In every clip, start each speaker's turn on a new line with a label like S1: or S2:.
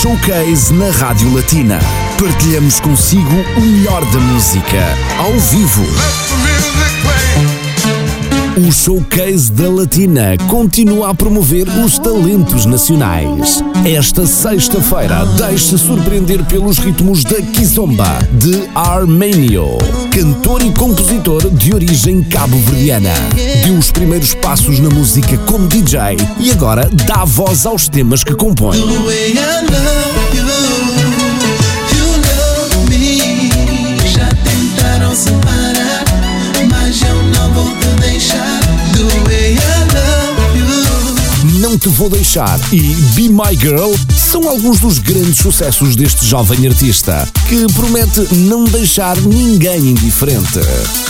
S1: Showcase na Rádio Latina. Partilhamos consigo o melhor da música, ao vivo. O Showcase da Latina continua a promover os talentos nacionais. Esta sexta-feira, deixe-se surpreender pelos ritmos da Kizomba, de Armenio, cantor e compositor de origem cabo-verdiana. Deu os primeiros passos na música como DJ e agora dá voz aos temas que compõe.
S2: Não Te
S1: Vou Deixar e Be My Girl são alguns dos grandes sucessos deste jovem artista, que promete não deixar ninguém indiferente.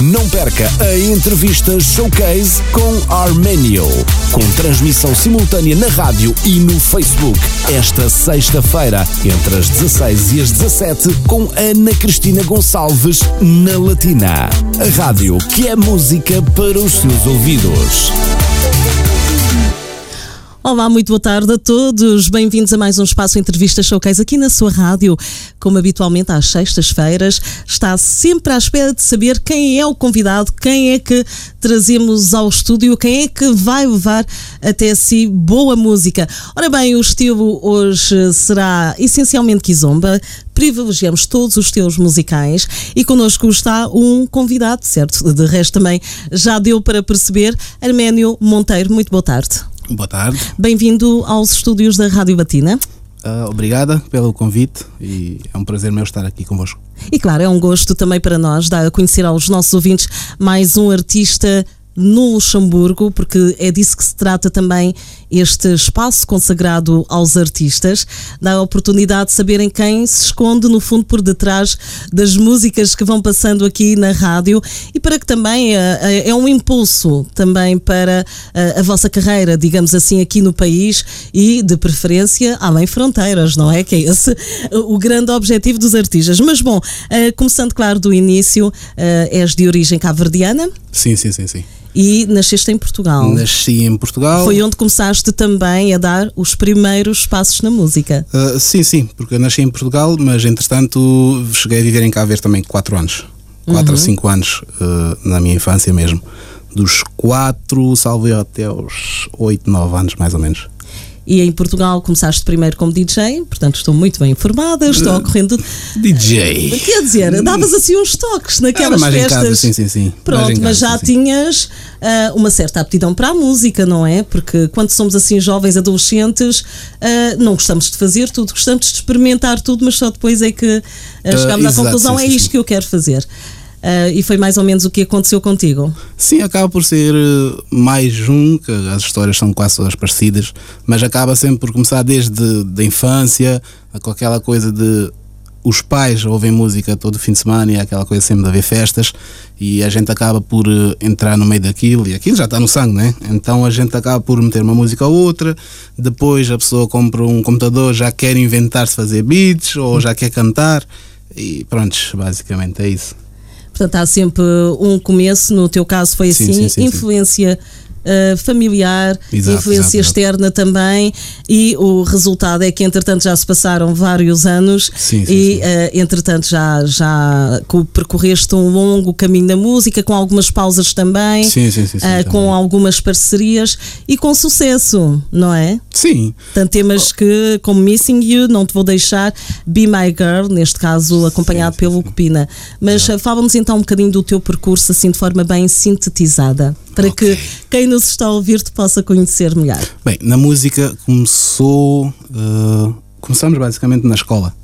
S1: Não perca a entrevista Showcase com Armenio, com transmissão simultânea na rádio e no Facebook, esta sexta-feira, entre as 16 e as 17, com Ana Cristina Gonçalves, na Latina. A rádio que é música para os seus ouvidos.
S3: Olá, muito boa tarde a todos. Bem-vindos a mais um espaço Entrevista Showcase aqui na sua rádio. Como habitualmente às sextas-feiras, está sempre à espera de saber quem é o convidado, quem é que trazemos ao estúdio, quem é que vai levar até si boa música. Ora bem, o estilo hoje será essencialmente Kizomba. Privilegiamos todos os estilos musicais e connosco está um convidado, certo? De resto também já deu para perceber. Arménio Monteiro, muito boa tarde.
S4: Boa tarde.
S3: Bem-vindo aos estúdios da Rádio Batina.
S4: Ah, obrigada pelo convite e é um prazer meu estar aqui convosco.
S3: E claro, é um gosto também para nós dar a conhecer aos nossos ouvintes mais um artista no Luxemburgo, porque é disso que se trata também este espaço consagrado aos artistas, dá a oportunidade de saberem quem se esconde no fundo por detrás das músicas que vão passando aqui na rádio e para que também eh, é um impulso também para eh, a vossa carreira, digamos assim, aqui no país e de preferência além fronteiras, não é? Que é esse o grande objetivo dos artistas. Mas bom, começando claro do início, és de origem cabo-verdiana
S4: Sim, sim, sim, sim.
S3: E nasceste em Portugal.
S4: Nasci em Portugal.
S3: Foi onde começaste também a dar os primeiros passos na música.
S4: Ah, sim, sim, porque eu nasci em Portugal, mas entretanto cheguei a viver em Cabo Verde também 4 anos. 4
S3: Uhum.
S4: a 5 anos ah, na minha infância mesmo. Dos 4, salve até aos 8, 9 anos mais ou menos.
S3: E em Portugal começaste primeiro como DJ, portanto estou muito bem informada, estou ao corrente.
S4: DJ.
S3: Quer dizer, davas assim uns toques
S4: Era
S3: naquelas
S4: em
S3: festas.
S4: casa, sim, sim, sim.
S3: Pronto,
S4: casa,
S3: mas já
S4: sim,
S3: tinhas ah, uma certa aptidão para a música, não é? Porque quando somos assim jovens, adolescentes, ah, não gostamos de fazer tudo, gostamos de experimentar tudo, mas só depois é que ah, chegamos à conclusão,
S4: sim,
S3: é isto
S4: sim.
S3: que eu quero fazer. Ah, e foi mais ou menos o que aconteceu contigo.
S4: Sim, acaba por ser eh, mais um, que as histórias são quase todas parecidas, mas acaba sempre por começar desde da infância, com aquela coisa de os pais ouvem música todo fim de semana e há aquela coisa sempre de haver festas e a gente acaba por eh, entrar no meio daquilo e aquilo já está no sangue, né? Então a gente acaba por meter uma música ou outra, depois a pessoa compra um computador, já quer inventar-se fazer beats ou já quer cantar e pronto, basicamente é isso.
S3: Portanto, há sempre um começo, no teu caso foi
S4: Sim,
S3: assim,
S4: sim, sim,
S3: influência ah, familiar,
S4: Exato,
S3: influência
S4: exato, exato.
S3: externa também, e o resultado é que, entretanto, já se passaram vários anos
S4: Sim, sim,
S3: e,
S4: sim.
S3: ah, entretanto, já, já co- percorreste um longo caminho da música, com algumas pausas também, ah, com
S4: também.
S3: algumas parcerias e com sucesso, não é?
S4: Sim,
S3: Tanto temas que, como Missing You, Não Te Vou Deixar, Be My Girl, neste caso acompanhado pelo
S4: sim.
S3: Copina. Mas fala-nos então um bocadinho do teu percurso, assim de forma bem sintetizada, para
S4: Ok.
S3: que quem nos está a ouvir te possa conhecer melhor.
S4: Bem, na música começou. eh, começamos basicamente na escola,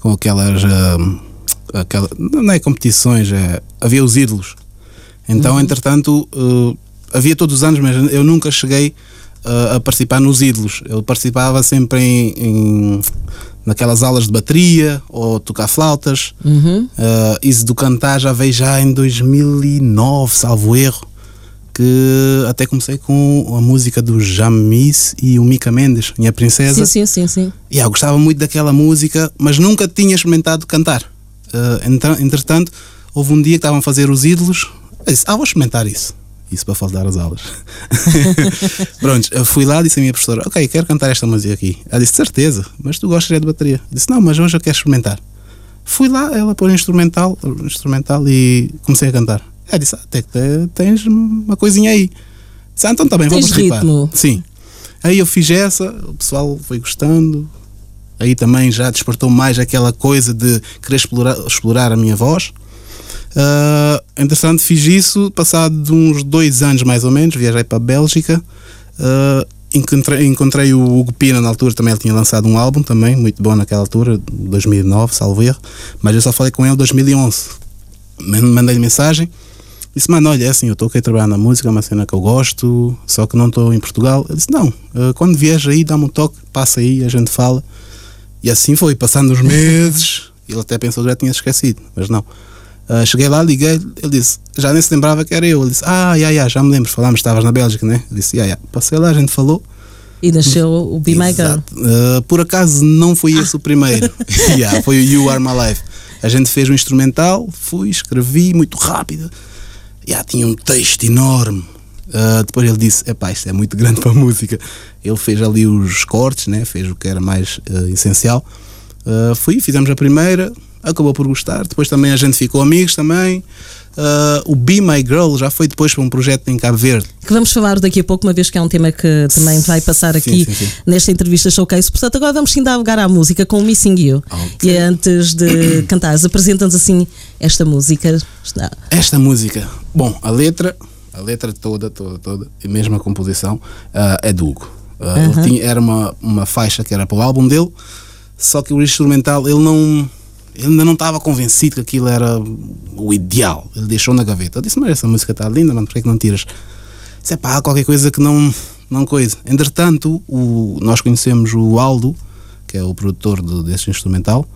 S4: com aquelas. eh, aquela, não é competições, é, havia os ídolos. Então, entretanto, eh, havia todos os anos, mas eu nunca cheguei a participar nos ídolos. Eu participava sempre em, em- naquelas aulas de bateria ou tocar flautas. Eh, isso do cantar já veio já em 2009, salvo erro que até comecei com a música do Jamis e o Mica Mendes, Minha Princesa.
S3: Sim, sim, sim, sim.
S4: E eu gostava muito daquela música, mas nunca tinha experimentado cantar. Entra- entretanto, houve um dia que estavam a fazer os ídolos, eu disse, ah, vou experimentar isso. Isso para faltar às aulas. Pronto, eu fui lá, disse à minha professora: Ok, quero cantar esta música aqui. Ela disse: Certeza, mas tu gostas é de bateria. Eu disse: Não, mas hoje eu quero experimentar. Fui lá, ela pôs instrumental, instrumental e comecei a cantar. Ela disse: ah, Até que te- tens uma coisinha aí. Disse: ah, Então também,
S3: Tens
S4: participar.
S3: ritmo.
S4: Sim. Aí eu fiz essa, o pessoal foi gostando. Aí também já despertou mais aquela coisa de querer explorar, explorar a minha voz. Entretanto, fiz isso, passado uns dois anos mais ou menos, viajei para a Bélgica. Ah, encontrei, encontrei o Hugo Pina na altura, também ele tinha lançado um álbum também, muito bom naquela altura, 2009, salvo erro. Mas eu só falei com ele em 2011. Man- Mandei-lhe mensagem. Disse, mano, olha, é assim, eu estou aqui a trabalhar na música, é uma cena que eu gosto, só que não estou em Portugal. Ele disse, não, ah, quando vieres aí, dá-me um toque, passa aí, a gente fala. E assim foi, passando os meses, ele até pensou que já tinha esquecido, mas não. Ah, cheguei lá, liguei, ele disse, já nem se lembrava que era eu. Ele disse, ah, já, já, já me lembro, falámos, estavas na Bélgica, né? Eu disse, já, já. Passei lá, a gente falou.
S3: E nasceu o Be My Girl.
S4: Ah, por acaso não foi esse o primeiro, Yeah, foi o You Are My Life. A gente fez um instrumental, fui, escrevi muito rápido. Yeah, tinha um texto enorme. Ah, depois ele disse: Epá, isto é muito grande para a música. Ele fez ali os cortes, né? fez o que era mais ah, essencial. Ah, fui, fizemos a primeira, acabou por gostar. Depois também a gente ficou amigos também. Ah, o Be My Girl já foi depois para um projeto em Cabo Verde.
S3: Que vamos falar daqui a pouco, uma vez que é um tema que também vai passar
S4: Sim,
S3: aqui
S4: sim, sim.
S3: nesta entrevista showcase. Portanto, agora vamos indagar à música com o Missing You.
S4: Ok.
S3: E antes de cantares, apresenta-nos assim esta música.
S4: Esta música, bom, a letra, a letra toda, toda, toda, e mesmo a composição, ah, é do Hugo. Ah, ele tinha, era uma, uma faixa que era para o álbum dele, só que o instrumental ele não. Ele ainda não estava convencido que aquilo era o ideal. Ele deixou na gaveta. Eu disse, mas essa música está linda, mano, por que é não tiras? Disse, pá, qualquer coisa que não, não coisa. Entretanto, o, nós conhecemos o Aldo, que é o produtor do- desse instrumental.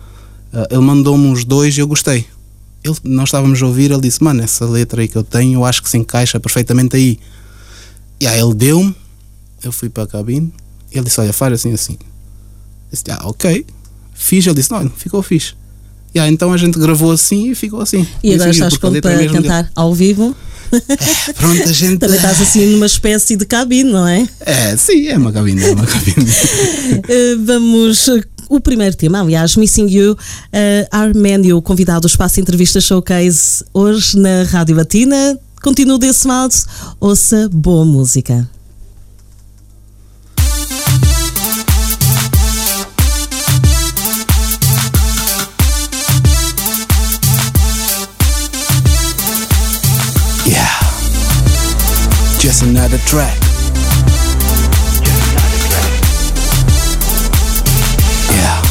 S4: Ah, ele mandou-me uns dois e eu gostei. Ele, nós estávamos a ouvir, ele disse: Mano, essa letra aí que eu tenho, eu acho que se encaixa perfeitamente aí. E aí ele deu-me, eu fui para a cabine, ele disse: Olha, faz assim, assim. Eu disse: Ah, ok. Fiz, ele disse: Não, ficou fixe. Aí então a gente gravou assim e ficou assim.
S3: E agora estás pronto
S4: é
S3: para
S4: mesmo dele.
S3: cantar ao vivo?
S4: Pronto, a gente.
S3: Também estás assim numa espécie de cabine, não é?
S4: É, sim, é uma cabine, é uma cabine.
S3: Eh, vamos. eh, O primeiro tema, aliás, Missing You, uh, Arménio, convidado do Espaço Entrevista Showcase, hoje na Rádio Latina. Continua desse lado, ouça boa música.
S4: Just another track. Yeah.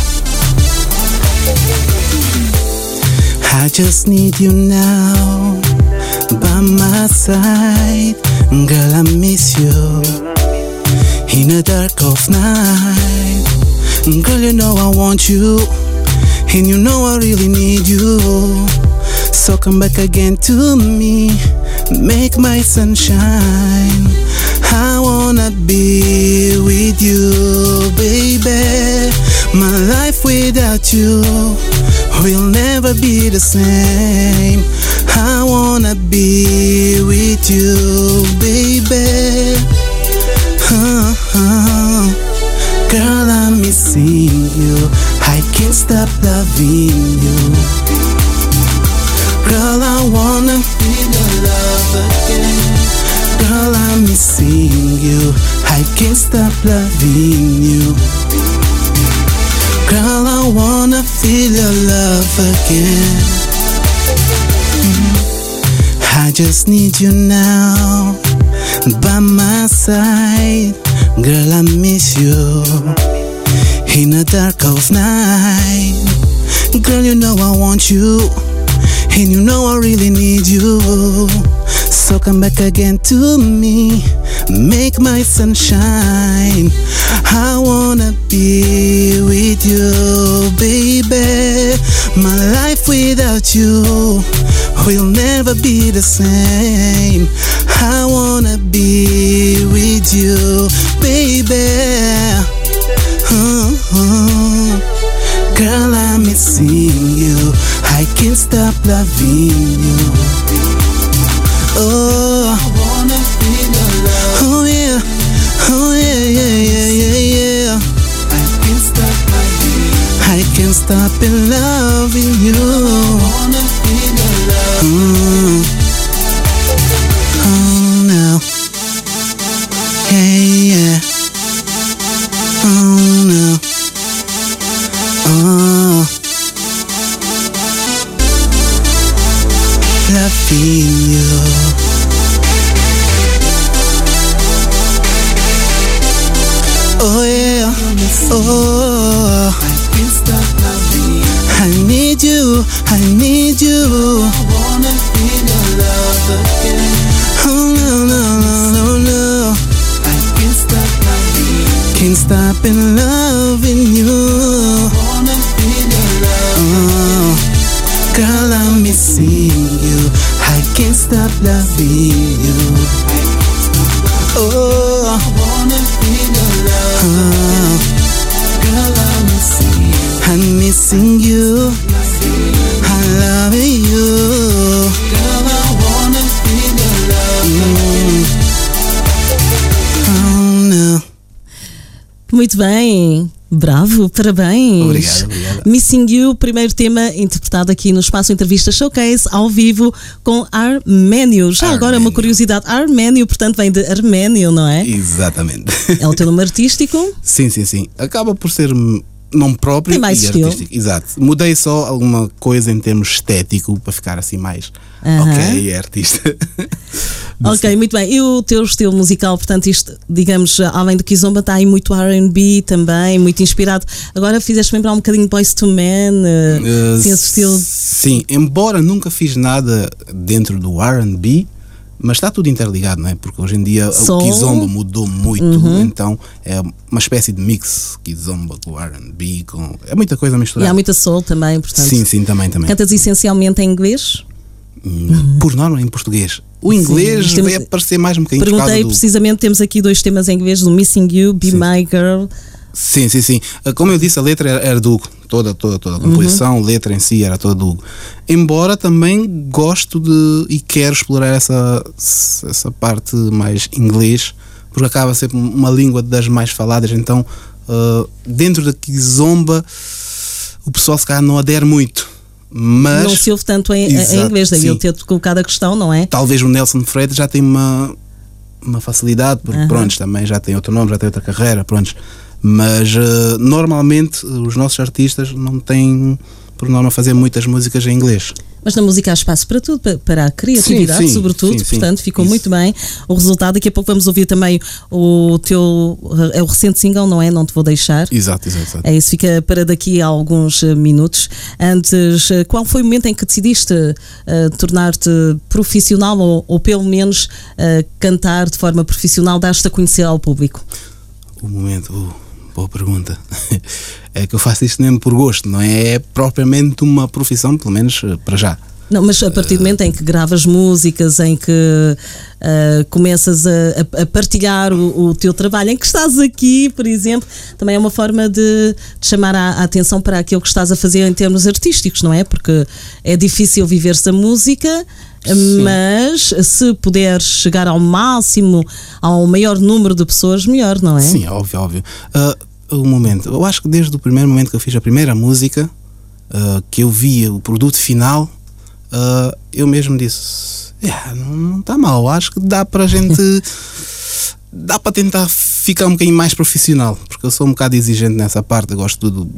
S4: I just need you now by my side. Girl, I miss you in the dark of night. Girl, you know I want you, and you know I really need you. So come back again to me, make my sunshine. I wanna be with you, baby. My life without you will never be the same. I wanna be with you, just need you now by my side. Girl, I miss you in the dark of night. Girl, you know I want you, and you know I really need you. So come back again to me, make my sunshine. I wanna be with you, baby. My life without you never be the same. In loving you. Oh, girl, I'm missing you. I can't stop loving you.
S3: Bem. Bravo, parabéns.
S4: Obrigado, obrigado.
S3: Missing You, primeiro tema interpretado aqui no Espaço Entrevista Showcase, ao vivo, com Arménio. Já agora uma
S4: Arménio.
S3: curiosidade: Arménio, portanto, vem de Arménio, não é?
S4: Exatamente.
S3: É o teu nome artístico.
S4: Sim, sim, sim. Acaba por ser nome próprio
S3: Tem mais
S4: e
S3: estilo.
S4: artístico. Exato. Mudei só alguma coisa em termos estético para ficar assim mais.
S3: Aham.
S4: Ok, é artista.
S3: Ok, muito bem. E o teu estilo musical, portanto, isto, digamos, além do Kizomba, está aí muito RB também, muito inspirado. Agora fizeste lembrar um bocadinho de Boys to Men, uh,
S4: Uh,
S3: assim, esse estilo.
S4: Sim, embora nunca fiz nada dentro do RB, mas está tudo interligado, não é? Porque hoje em dia
S3: Soul.
S4: o Kizomba mudou muito, então é uma espécie de mix Kizomba com RB, com. É muita coisa
S3: E
S4: misturada.
S3: há muita soul também, portanto.
S4: Sim, sim, também, também.
S3: Cantas essencialmente em inglês?
S4: Hum, Por norma em português. O inglês
S3: Sim,
S4: vai aparecer mais um bocadinho
S3: Perguntei
S4: do.
S3: precisamente, temos aqui dois temas em inglês, do Missing You, Be My Girl.
S4: Sim, sim, sim. Ah, Como eu disse, a letra era, era do Hugo. Toda, toda, toda a composição, a letra em si era toda do Hugo. Embora também gosto de e quero explorar essa, essa parte mais inglês, porque acaba sempre uma língua das mais faladas. Então, ah, dentro da Kizomba, o pessoal se calhar não adere muito. Mas
S3: não se ouve tanto em, em
S4: Exato,
S3: inglês, daí
S4: sim.
S3: eu ter colocado a questão, não é?
S4: talvez o Nelson Freitas já tem uma, uma facilidade, porque
S3: Aham.
S4: pronto, também já tem outro nome, já tem outra carreira, pronto. Mas eh, normalmente os nossos artistas não têm por norma fazer muitas músicas em inglês.
S3: Mas na música há espaço para tudo, pa- para a criatividade,
S4: Sim, sim,
S3: sobretudo,
S4: sim,
S3: portanto, ficou
S4: Isso.
S3: muito bem. O resultado, daqui a pouco vamos ouvir também o teu. É o recente single, não é? Não te vou deixar.
S4: Exato, exato. exato.
S3: É isso, fica para daqui a alguns eh, minutos. Antes, eh, qual foi o momento em que decidiste eh, tornar-te profissional ou, ou pelo menos eh, cantar de forma profissional, dar-te a conhecer ao público?
S4: O momento, uh, boa pergunta. é que eu faço isto mesmo por gosto, não é propriamente uma profissão, pelo menos eh, para já.
S3: Não, mas a partir do momento em que gravas músicas, em que ah, começas a, a- partilhar o, o teu trabalho, em que estás aqui, por exemplo, também é uma forma de, de chamar a, a atenção para aquilo que estás a fazer em termos artísticos, não é? Porque é difícil viver-se a música. Mas se puderes chegar ao máximo, ao maior número de pessoas, melhor, não é?
S4: Sim, óbvio, óbvio. Ah, o momento, eu acho que desde o primeiro momento que eu fiz a primeira música, ah, que eu via o produto final, ah, eu mesmo disse: "Yeah, não está mal, acho que dá para a gente. dá para tentar ficar um bocadinho mais profissional, porque eu sou um bocado exigente nessa parte, eu gosto de tudo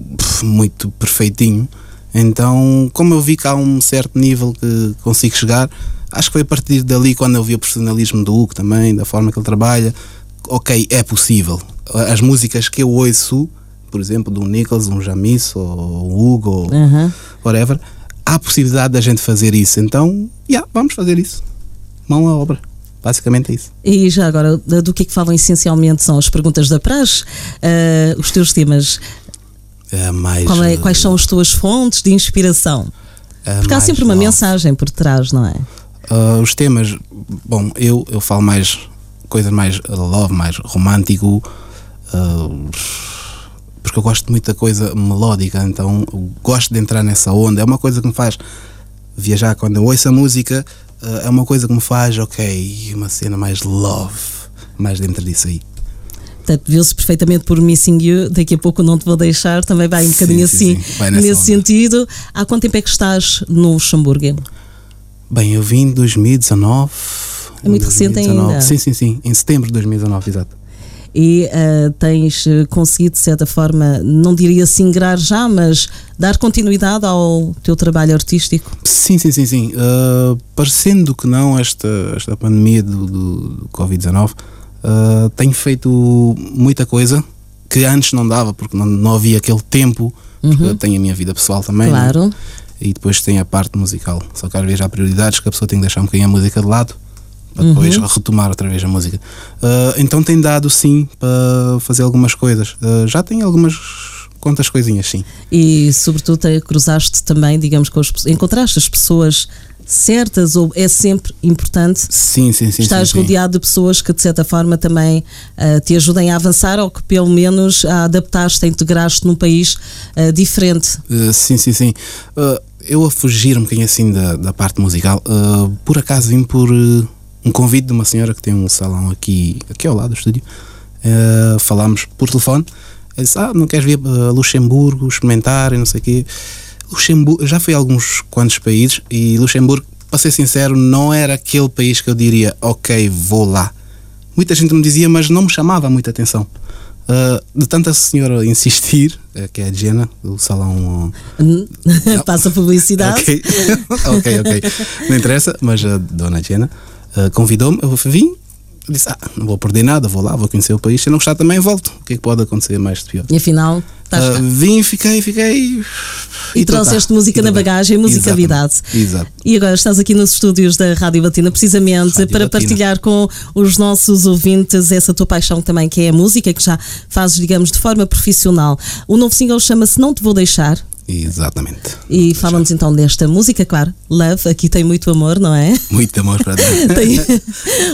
S4: muito perfeitinho. Então, como eu vi que há um certo nível que consigo chegar, acho que foi a partir dali quando eu vi o profissionalismo do Hugo também, da forma que ele trabalha. Ok, é possível. As músicas que eu ouço, por exemplo, do Nicholas, um Jamis, ou o Hugo, ou
S3: Aham.
S4: whatever, há possibilidade da gente fazer isso. Então, yeah, vamos fazer isso. Mão à obra. Basicamente é isso.
S3: E já agora, do que é que falam essencialmente são as perguntas da praxe, ah, os teus temas,
S4: É mais,
S3: é- quais são as tuas fontes de inspiração?
S4: é
S3: Porque há sempre uma mensagem por trás, não é?
S4: Ah, os temas, bom, eu, eu falo mais coisas mais love, mais romântico, porque eu gosto muito da coisa melódica, então gosto de entrar nessa onda. É uma coisa que me faz viajar quando eu ouço a música, ah, é uma coisa que me faz, ok, uma cena mais love, mais dentro disso aí.
S3: Portanto, viu-se perfeitamente por Missing You, daqui a pouco não te vou deixar, também vai um bocadinho
S4: sim,
S3: assim,
S4: sim.
S3: Nesse
S4: onda.
S3: sentido. Há quanto tempo é que estás no Luxemburgo?
S4: Bem, eu vim em 2019.
S3: É muito
S4: em
S3: recente
S4: 2019.
S3: ainda.
S4: Sim, sim, sim. Em setembro de 2019, exato.
S3: E ah, tens eh, conseguido, de certa forma, não diria se ingrar já, mas dar continuidade ao teu trabalho artístico?
S4: Sim, sim, sim, sim. Uh, parecendo que não, esta, esta pandemia do, do, do Covid-19 uh, tenho feito muita coisa que antes não dava, porque não, não havia aquele tempo. Porque eu tenho a minha vida pessoal também. né?
S3: Uhum. Claro.
S4: E depois tem a parte musical. Só que às vezes há prioridades que a pessoa tem que deixar um bocadinho a música de lado para depois
S3: Uhum.
S4: retomar outra vez a música. Uh, então tem dado sim para fazer algumas coisas. Uh, já tenho algumas quantas coisinhas, sim.
S3: E, sobretudo, te cruzaste também, digamos, com as encontraste as pessoas certas ou é sempre importante
S4: Sim, sim, sim.
S3: Estás
S4: sim, sim.
S3: rodeado de pessoas que de certa forma também ah, te ajudem a avançar ou que pelo menos a adaptaste, a integraste num país ah, diferente.
S4: Uh, sim, sim, sim. Uh, eu a fugir um bocadinho assim da, da parte musical, uh, por acaso vim por uh, um convite de uma senhora que tem um salão aqui, aqui ao lado do estúdio. Uh, falámos por telefone. Ela disse: Ah, não queres vir a Luxemburgo experimentar e não sei o quê. Luxemburgo, já fui a alguns quantos países e Luxemburgo, para ser sincero, não era aquele país que eu diria: Ok, vou lá. Muita gente me dizia, mas não me chamava muita atenção. Uh, de tanta senhora insistir, eh, que é a Jenna, do salão. uh,
S3: Passa publicidade.
S4: Ok, ok, ok. Não interessa, mas a dona Jenna uh, convidou-me, eu vim, disse: Ah, não vou perder nada, vou lá, vou conhecer o país. Se não gostar, também volto. O que é que pode acontecer mais de pior?
S3: E afinal, estás
S4: Uh, vim, fiquei, fiquei.
S3: E
S4: cá.
S3: trouxeste música
S4: E
S3: na bagagem, musicalidade.
S4: Exatamente. Exato.
S3: E agora estás aqui nos estúdios da Rádio Batina, precisamente
S4: Rádio
S3: para
S4: Batina.
S3: partilhar com os nossos ouvintes essa tua paixão também, que é a música, que já fazes, digamos, de forma profissional. O novo single chama-se Não Te Vou Deixar.
S4: Exatamente.
S3: E fala-nos então desta música, claro, Love, aqui tem muito amor, não é?
S4: Muito amor para dar.
S3: Tem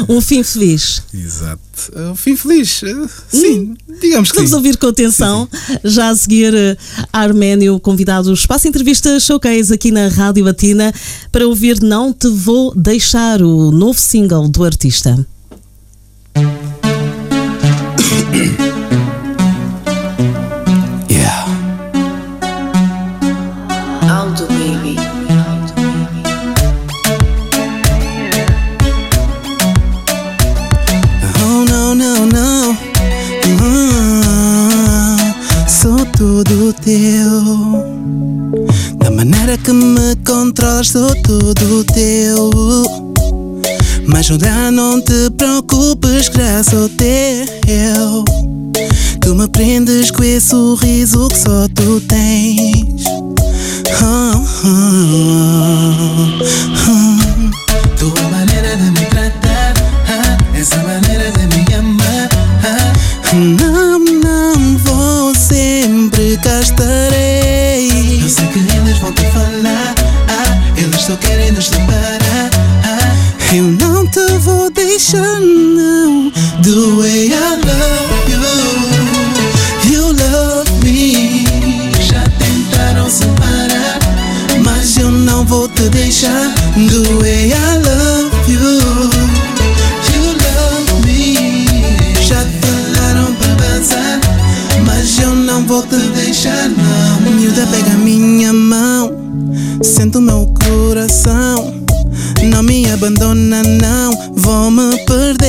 S3: um fim feliz.
S4: Exato. Uh, fim feliz. uh, sim, digamos que
S3: Vamos
S4: sim.
S3: ouvir com atenção. Já a seguir, eh, Arménio, convidado do Espaço Entrevista Showcase aqui na Rádio Batina para ouvir Não Te Vou Deixar, o novo single do artista.
S4: teu. Da maneira que me controlas, sou tudo teu. Mas já não te preocupes, graças ao teu. Tu me prendes com esse sorriso que só tu tens. Ah, ah.
S2: Tua maneira de me tratar, ah, essa maneira de me amar. ah,
S4: Não, cá estarei.
S2: Eu sei que eles vão te falar, ah, eles só querem nos separar. ah,
S4: Eu não te vou deixar, não.
S2: The way I love you, you love me. Já tentaram separar, mas eu não vou te deixar. The way I love you, you love deixar, não.
S4: Miúda, pega minha mão. Sente o meu coração. Não me abandona, não. Vou me perder.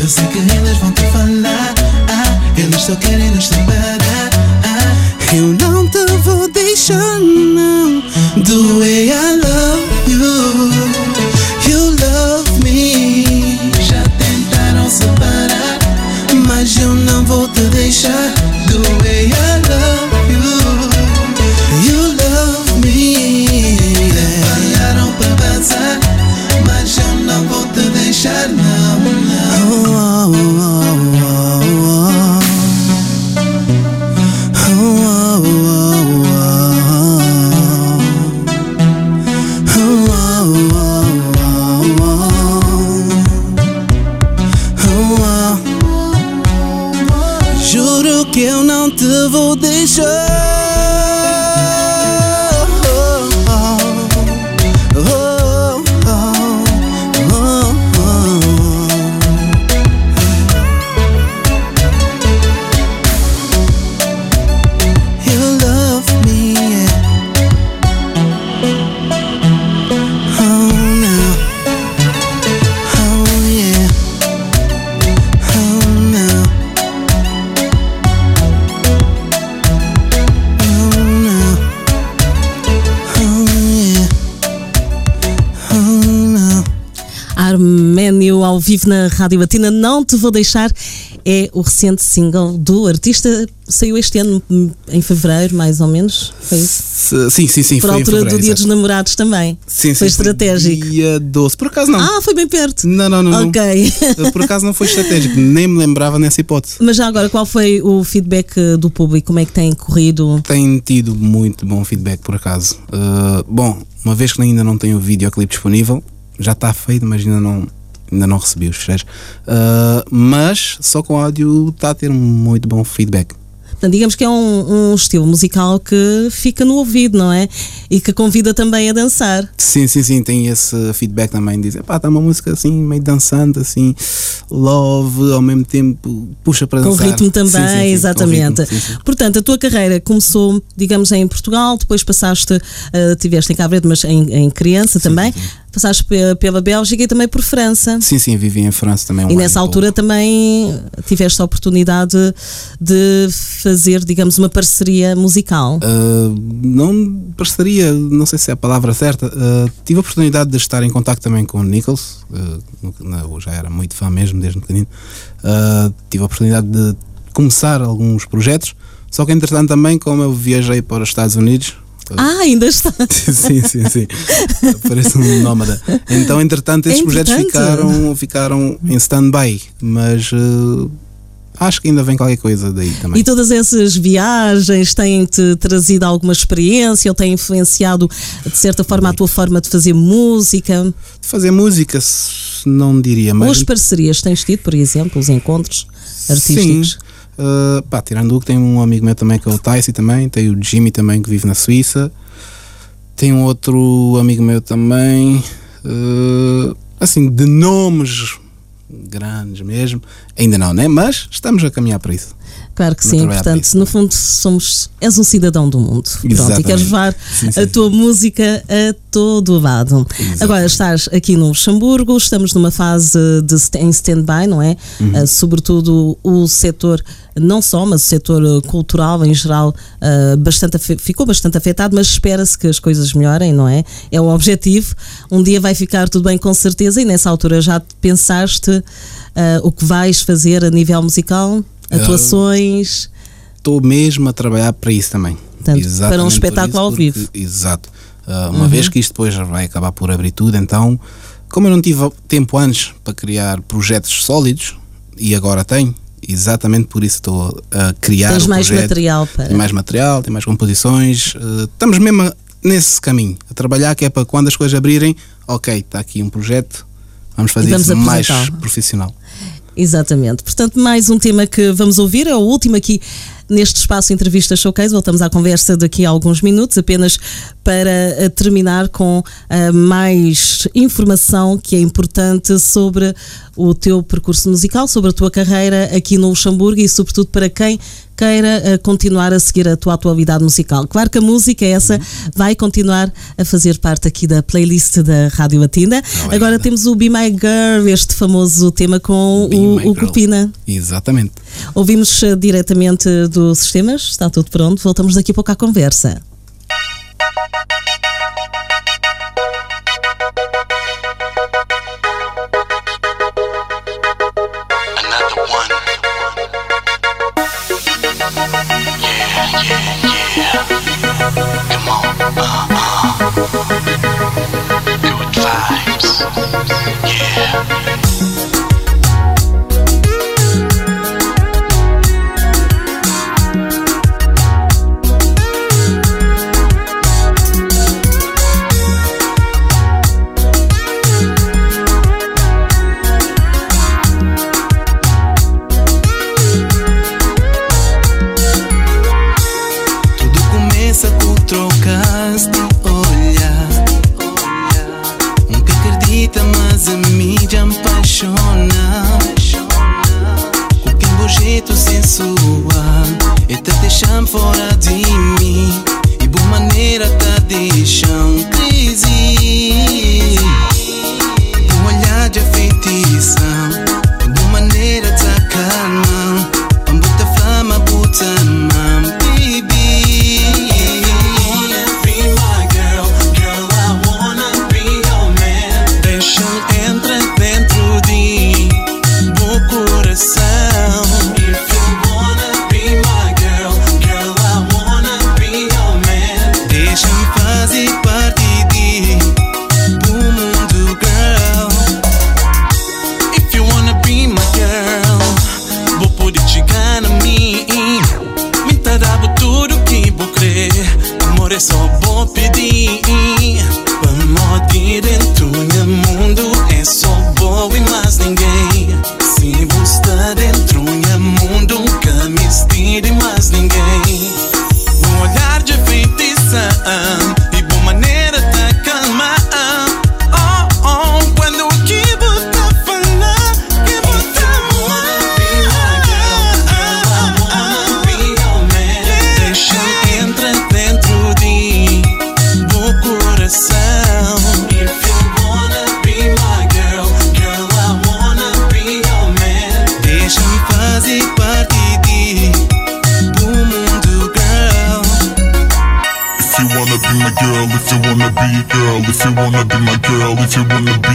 S4: Eu
S2: sei que eles vão te falar, ah, eles só querem nos separar. ah,
S4: Eu não te vou deixar, não.
S2: The way I love you, you love me. Já tentaram separar, mas eu não vou te deixar. The way I
S3: ao vivo na Rádio Latina, Não Te Vou Deixar, é o recente single do artista. Saiu este ano, hum, em fevereiro, mais ou menos. Foi isso?
S4: Sim, sim, sim.
S3: Por
S4: foi
S3: altura do Dia dos. Namorados também.
S4: Sim, sim,
S3: foi estratégico.
S4: Dia 12. Por acaso não.
S3: Ah, foi bem perto.
S4: Não, não, não. não.
S3: Ok.
S4: Por acaso não foi estratégico. Nem me lembrava nessa hipótese.
S3: Mas já agora, qual foi o feedback eh, do público? Como é que tem corrido?
S4: Tem tido muito bom feedback, por acaso. Uh, bom, uma vez que ainda não tenho o videoclipe disponível, já está feito, mas ainda não, ainda não recebi os fecheiros. Uh, mas só com áudio está a ter muito bom feedback.
S3: Portanto, digamos que é um, um estilo musical que fica no ouvido, não é? E que convida também a dançar.
S4: Sim, sim, sim, tem esse feedback também. Dizer, pá, está uma música assim, meio dançante, assim, love, ao mesmo tempo puxa para
S3: Com
S4: dançar.
S3: ritmo também,
S4: Sim, sim, sim, com
S3: exatamente.
S4: ritmo.
S3: Portanto, a tua carreira começou, digamos, em Portugal, depois passaste, uh, tiveste em Cabo Verde, mas em, em criança também, passaste pe- pela Bélgica e também por França.
S4: Sim, sim, vivi em França também. um
S3: E nessa
S4: pouco.
S3: altura também tiveste a oportunidade de fazer, digamos, uma parceria musical.
S4: Uh, não parceria, não sei se é a palavra certa. uh, tive a oportunidade de estar em contato também com o Nichols, uh, eu já era muito fã mesmo desde pequenino. Uh, tive a oportunidade de começar alguns projetos, só que entretanto também, como eu viajei para os Estados Unidos. Uh,
S3: Ah, ainda está.
S4: sim, sim, sim. Parece um nómada. Então, entretanto, esses
S3: É
S4: projetos ficaram, ficaram em stand-by, mas uh, acho que ainda vem qualquer coisa daí também.
S3: E todas essas viagens têm-te trazido alguma experiência ou têm influenciado, de certa forma, a tua forma de fazer música?
S4: De fazer música, não diria, mas.
S3: Ou as parcerias tens tido, por exemplo, os encontros artísticos?
S4: Sim. Uh, pá, tirando o que tem um amigo meu também que é o Tyson também, tem o Jimmy também que vive na Suíça, tem um outro amigo meu também, uh, assim, de nomes grandes mesmo, ainda não, né? Mas estamos a caminhar para isso.
S3: Claro que sim, portanto, no fundo somos, és um cidadão do mundo. Pronto, e
S4: Exatamente.
S3: queres levar
S4: Sim, sim.
S3: a tua música a todo o lado. Agora estás aqui no Luxemburgo, estamos numa fase de em stand-by, não é?
S4: Uhum.
S3: Ah, sobretudo o setor, não só, mas o setor cultural em geral ah, bastante ficou bastante afetado, mas espera-se que as coisas melhorem, não é? É o objetivo. Um dia vai ficar tudo bem com certeza e nessa altura já pensaste ah, o que vais fazer a nível musical?
S4: Ah,
S3: Atuações?
S4: Estou mesmo a trabalhar para isso também.
S3: Portanto, para um espetáculo
S4: isso,
S3: ao vivo. Uhum.
S4: Exato. Uh, uma vez que isto depois já vai acabar por abrir tudo, então, como eu não tive tempo antes para criar projetos sólidos, e agora tenho, exatamente por isso estou a criar
S3: Tens mais
S4: projeto.
S3: material para.
S4: Tem mais material, tem mais composições. uh, estamos mesmo a- nesse caminho, a trabalhar, que é para quando as coisas abrirem, ok, está aqui um projeto, vamos fazer isso mais profissional.
S3: Exatamente. Portanto, mais um tema que vamos ouvir, é o último aqui neste espaço Entrevista Showcase. Voltamos à conversa daqui a alguns minutos, apenas para eh, terminar com eh, mais informação que é importante sobre o teu percurso musical, sobre a tua carreira aqui no Luxemburgo e, sobretudo, para quem queira eh, continuar a seguir a tua atualidade musical. Claro que a música essa vai continuar a fazer parte aqui da playlist da Rádio Latina.
S4: bem,
S3: Agora temos o Be My Girl, este famoso tema com
S4: Be
S3: o. Copina.
S4: Exatamente.
S3: Ouvimos eh, diretamente do Sistemas, está tudo pronto. Voltamos daqui a pouco à conversa.
S5: Good vibes. Yeah.
S4: for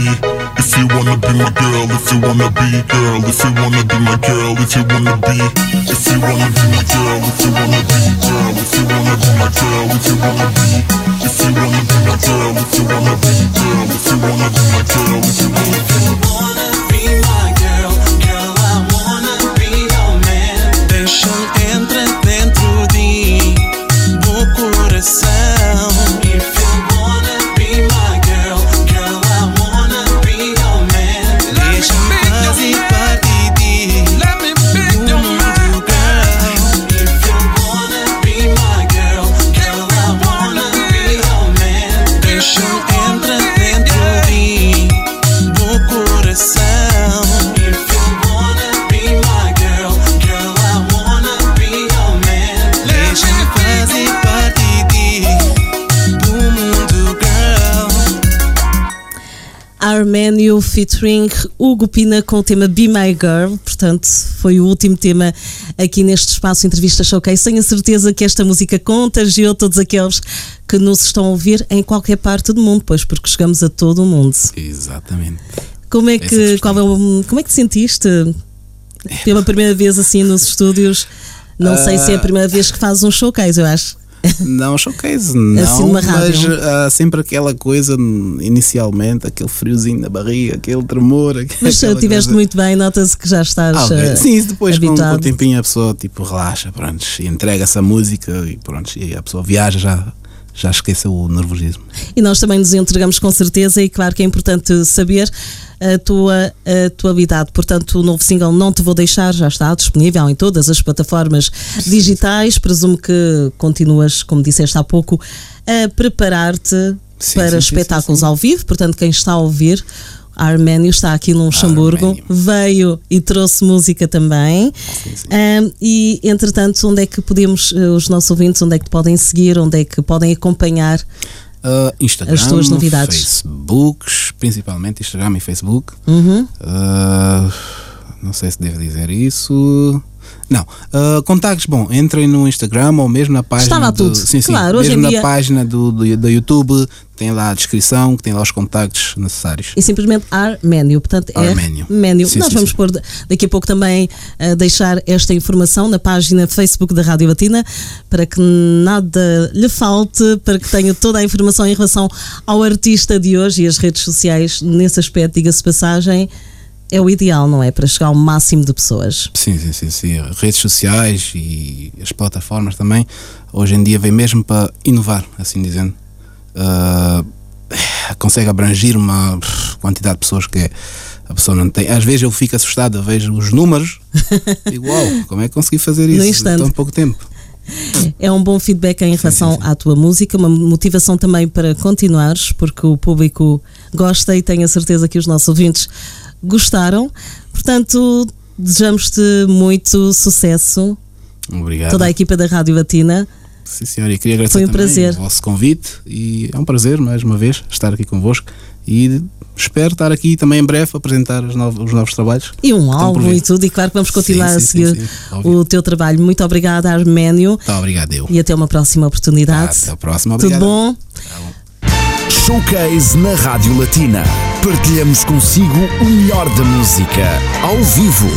S4: if you wanna be my girl, if you wanna be girl, if you wanna be my girl,
S2: if you wanna be, if you wanna be my girl, if you wanna be girl, if you wanna be my girl, if you wanna be, if you wanna be my girl, if you wanna be girl, if you wanna be my girl, if you wanna be. wanna
S3: Arménio featuring Hugo Pina com o tema Be My Girl, portanto, foi o último tema aqui neste espaço Entrevista Showcase. Tenho a certeza que esta música contagiou todos aqueles que nos estão a ouvir em qualquer parte do mundo, pois porque chegamos a todo o mundo.
S6: Exatamente.
S3: Como é
S6: Essa
S3: que, qual é o- como é que te sentiste pela primeira vez assim nos estúdios? Não sei se é a primeira vez que fazes um showcase, eu acho.
S6: Não, showcase, não,
S3: Assim
S6: mas há sempre aquela coisa, inicialmente, aquele friozinho na barriga, aquele tremor.
S3: Mas
S6: aquela
S3: estiveste muito bem, nota-se que já estás.
S6: Ah, ok.
S3: eh,
S6: Sim, depois com, com o tempinho a pessoa tipo relaxa, pronto, e entrega essa música e pronto, e a pessoa viaja já, já esquece o nervosismo.
S3: E nós também nos entregamos com certeza, e claro que é importante saber a tua atualidade. Portanto, o novo single Não Te Vou Deixar já está disponível em todas as plataformas digitais. Presumo que continuas, como disseste há pouco, a preparar-te para
S6: sim,
S3: espetáculos
S6: sim, sim.
S3: ao vivo. Portanto, quem está a ouvir. Arménio está aqui no Luxemburgo, veio e trouxe música também. Ahm, e entretanto, onde é que podemos, eh, os nossos ouvintes, onde é que podem seguir, onde é que podem acompanhar
S6: Ah, Instagram,
S3: As tuas novidades.
S6: Facebooks, principalmente Instagram e Facebook.
S3: Uhum.
S6: Ah, não sei se devo dizer isso. Não, ah, contactos, bom, entrem no Instagram ou mesmo na página
S3: Estava
S6: do,
S3: tudo.
S6: sim, sim,
S3: Claro, hoje
S6: mesmo na
S3: dia-
S6: página do, do, do YouTube tem lá a descrição, que tem lá os contactos necessários.
S3: e simplesmente Arménio. Portanto, é
S6: Arménio. Sim,
S3: Nós
S6: sim,
S3: vamos
S6: sim.
S3: pôr da- daqui a pouco também a deixar esta informação na página Facebook da Rádio Latina para que nada lhe falte, para que tenha toda a informação em relação ao artista de hoje e as redes sociais. Nesse aspecto, diga-se passagem, é o ideal, não é? Para chegar ao máximo de pessoas.
S6: Sim, sim, sim, sim. Redes sociais e as plataformas também, hoje em dia vem mesmo para inovar, assim dizendo. Ah, consegue abranger uma quantidade de pessoas que a pessoa não tem. Às vezes eu fico assustado, vejo os números e uau, como é que consegui fazer isso em tão pouco tempo?
S3: É um bom feedback em relação
S6: sim, sim.
S3: à tua música, uma motivação também para continuares, porque o público gosta e tenho a certeza que os nossos ouvintes gostaram. Portanto, desejamos-te muito sucesso
S4: Obrigado.
S3: toda a equipa da Rádio Latina.
S4: Sim, senhora, e queria agradecer
S3: Foi um prazer.
S4: o vosso convite e é um prazer, mais uma vez, estar aqui convosco e espero estar aqui também em breve a apresentar os novos, os novos trabalhos.
S3: E um álbum e tudo, e claro que vamos continuar
S4: Sim,
S3: a
S4: sim,
S3: seguir
S4: sim,
S3: o teu trabalho. Muito obrigada, Arménio,
S4: Tá, obrigado, eu.
S3: e até uma próxima oportunidade.
S4: Até a próxima,
S3: Tudo
S4: obrigado.
S3: bom?
S1: Showcase na Rádio Latina. Partilhamos consigo o melhor da música, ao vivo.